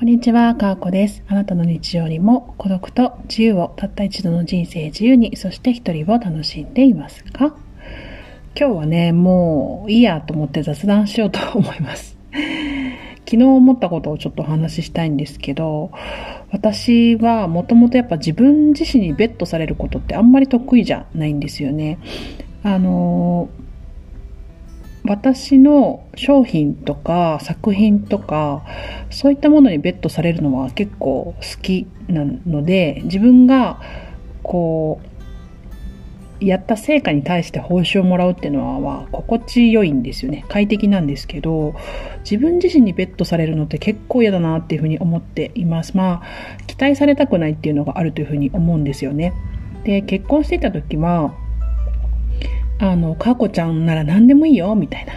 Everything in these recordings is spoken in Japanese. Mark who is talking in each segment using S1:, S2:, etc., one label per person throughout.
S1: こんにちは、かーこです。あなたの日常にも孤独と自由をたった一度の人生自由に、そして一人を楽しんでいますか？今日はね、もういいやと思って雑談しようと思います。昨日思ったことをちょっとお話ししたいんですけど、私はもともとやっぱ自分自身にベットされることってあんまり得意じゃないんですよね。あの私の商品とか作品とかそういったものにベットされるのは結構好きなので自分がこうやった成果に対して報酬をもらうっていうのは心地よいんですよね。快適なんですけど自分自身にベットされるのって結構嫌だなっていうふうに思っています。まあ期待されたくないっていうのがあるというふうに思うんですよね。で結婚していた時はあの、かこちゃんなら何でもいいよ、みたいな。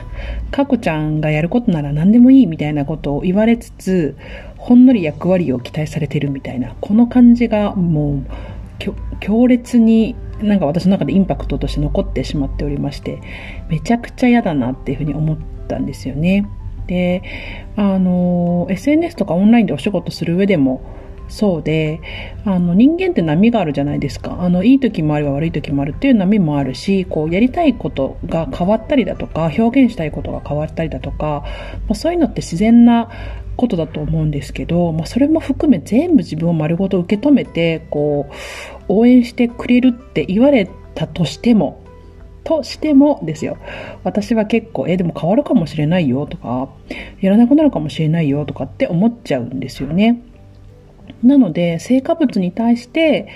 S1: かこちゃんがやることなら何でもいい、みたいなことを言われつつ、ほんのり役割を期待されてるみたいな、この感じがもう、強烈になんか私の中でインパクトとして残ってしまっておりまして、めちゃくちゃ嫌だなっていうふうに思ったんですよね。で、あの、SNS とかオンラインでお仕事する上でも、そうで、あの人間って波があるじゃないですか。あのいい時もあれば悪い時もあるっていう波もあるし、こうやりたいことが変わったりだとか、表現したいことが変わったりだとか、まあ、そういうのって自然なことだと思うんですけど、まあ、それも含め全部自分を丸ごと受け止めて、こう、応援してくれるって言われたとしても、としてもですよ。私は結構、え、でも変わるかもしれないよとか、やらなくなるかもしれないよとかって思っちゃうんですよね。なので、成果物に対して、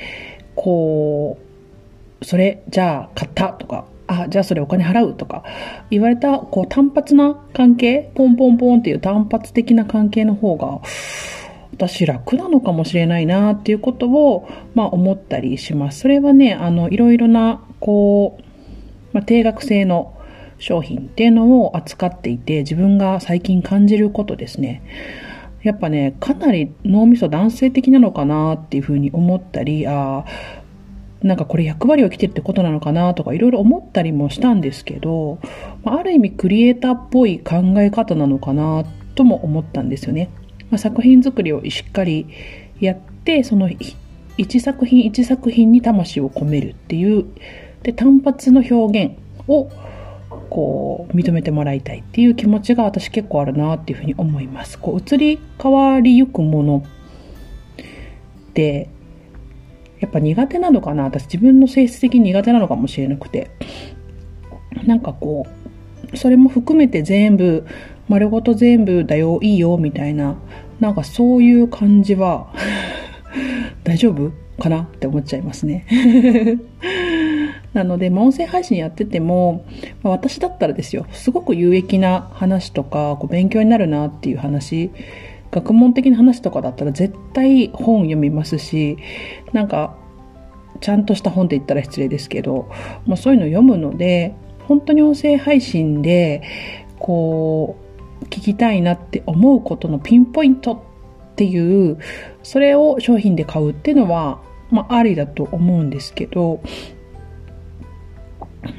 S1: こう、それ、じゃあ買ったとか、あ、じゃあそれお金払うとか、言われた、こう単発な関係、ポンポンポンっていう単発的な関係の方が、私楽なのかもしれないなっていうことを、まあ思ったりします。それはね、あの、いろいろな、こう、まあ、定額制の商品っていうのを扱っていて、自分が最近感じることですね。やっぱね、かなり脳みそ男性的なのかなっていうふうに思ったり、あなんかこれ役割を着てるってことなのかなとかいろいろ思ったりもしたんですけど、ある意味クリエイターっぽい考え方なのかなとも思ったんですよね。まあ、作品作りをしっかりやって、その一作品一作品に魂を込めるっていう、で、単発の表現をこう認めてもらいたいっていう気持ちが私結構あるなっていうふうに思います。こう移り変わりゆくものってやっぱ苦手なのかな？私自分の性質的に苦手なのかもしれなくて。なんかこうそれも含めて全部丸ごと全部だよいいよみたいななんかそういう感じは 大丈夫かなって思っちゃいますね。なので、まあ、音声配信やってても、まあ、私だったらですよ、すごく有益な話とか、こう勉強になるなっていう話、学問的な話とかだったら絶対本読みますし、なんか、ちゃんとした本って言ったら失礼ですけど、まあ、そういうの読むので、本当に音声配信で、こう、聞きたいなって思うことのピンポイントっていう、それを商品で買うっていうのは、まあ、ありだと思うんですけど、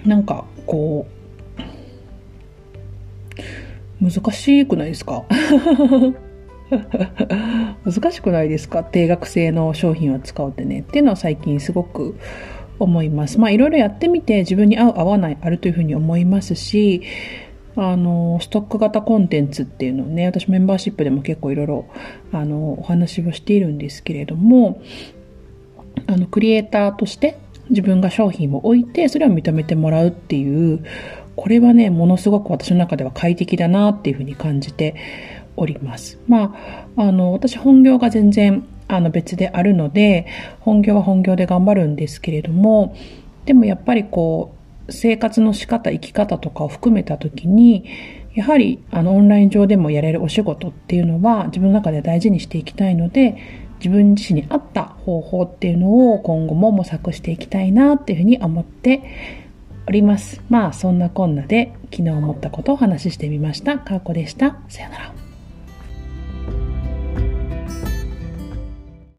S1: なんかこう難しくないですか？難しくないですか？定額制の商品を使うってね。っていうのは最近すごく思います。まあいろいろやってみて自分に合う合わないあるというふうに思いますしあのストック型コンテンツっていうのをね私メンバーシップでも結構いろいろあのお話をしているんですけれどもあのクリエイターとして自分が商品を置いて、それを認めてもらうっていう、これはね、ものすごく私の中では快適だなっていうふうに感じております。まあ、あの、私本業が全然、あの別であるので、本業は本業で頑張るんですけれども、でもやっぱりこう、生活の仕方、生き方とかを含めたときに、やはりあのオンライン上でもやれるお仕事っていうのは自分の中で大事にしていきたいので、自分自身に合った方法っていうのを今後も模索していきたいなっていうふうに思っております。まあそんなこんなで昨日思ったことをお話ししてみました。かーこでした。さよなら。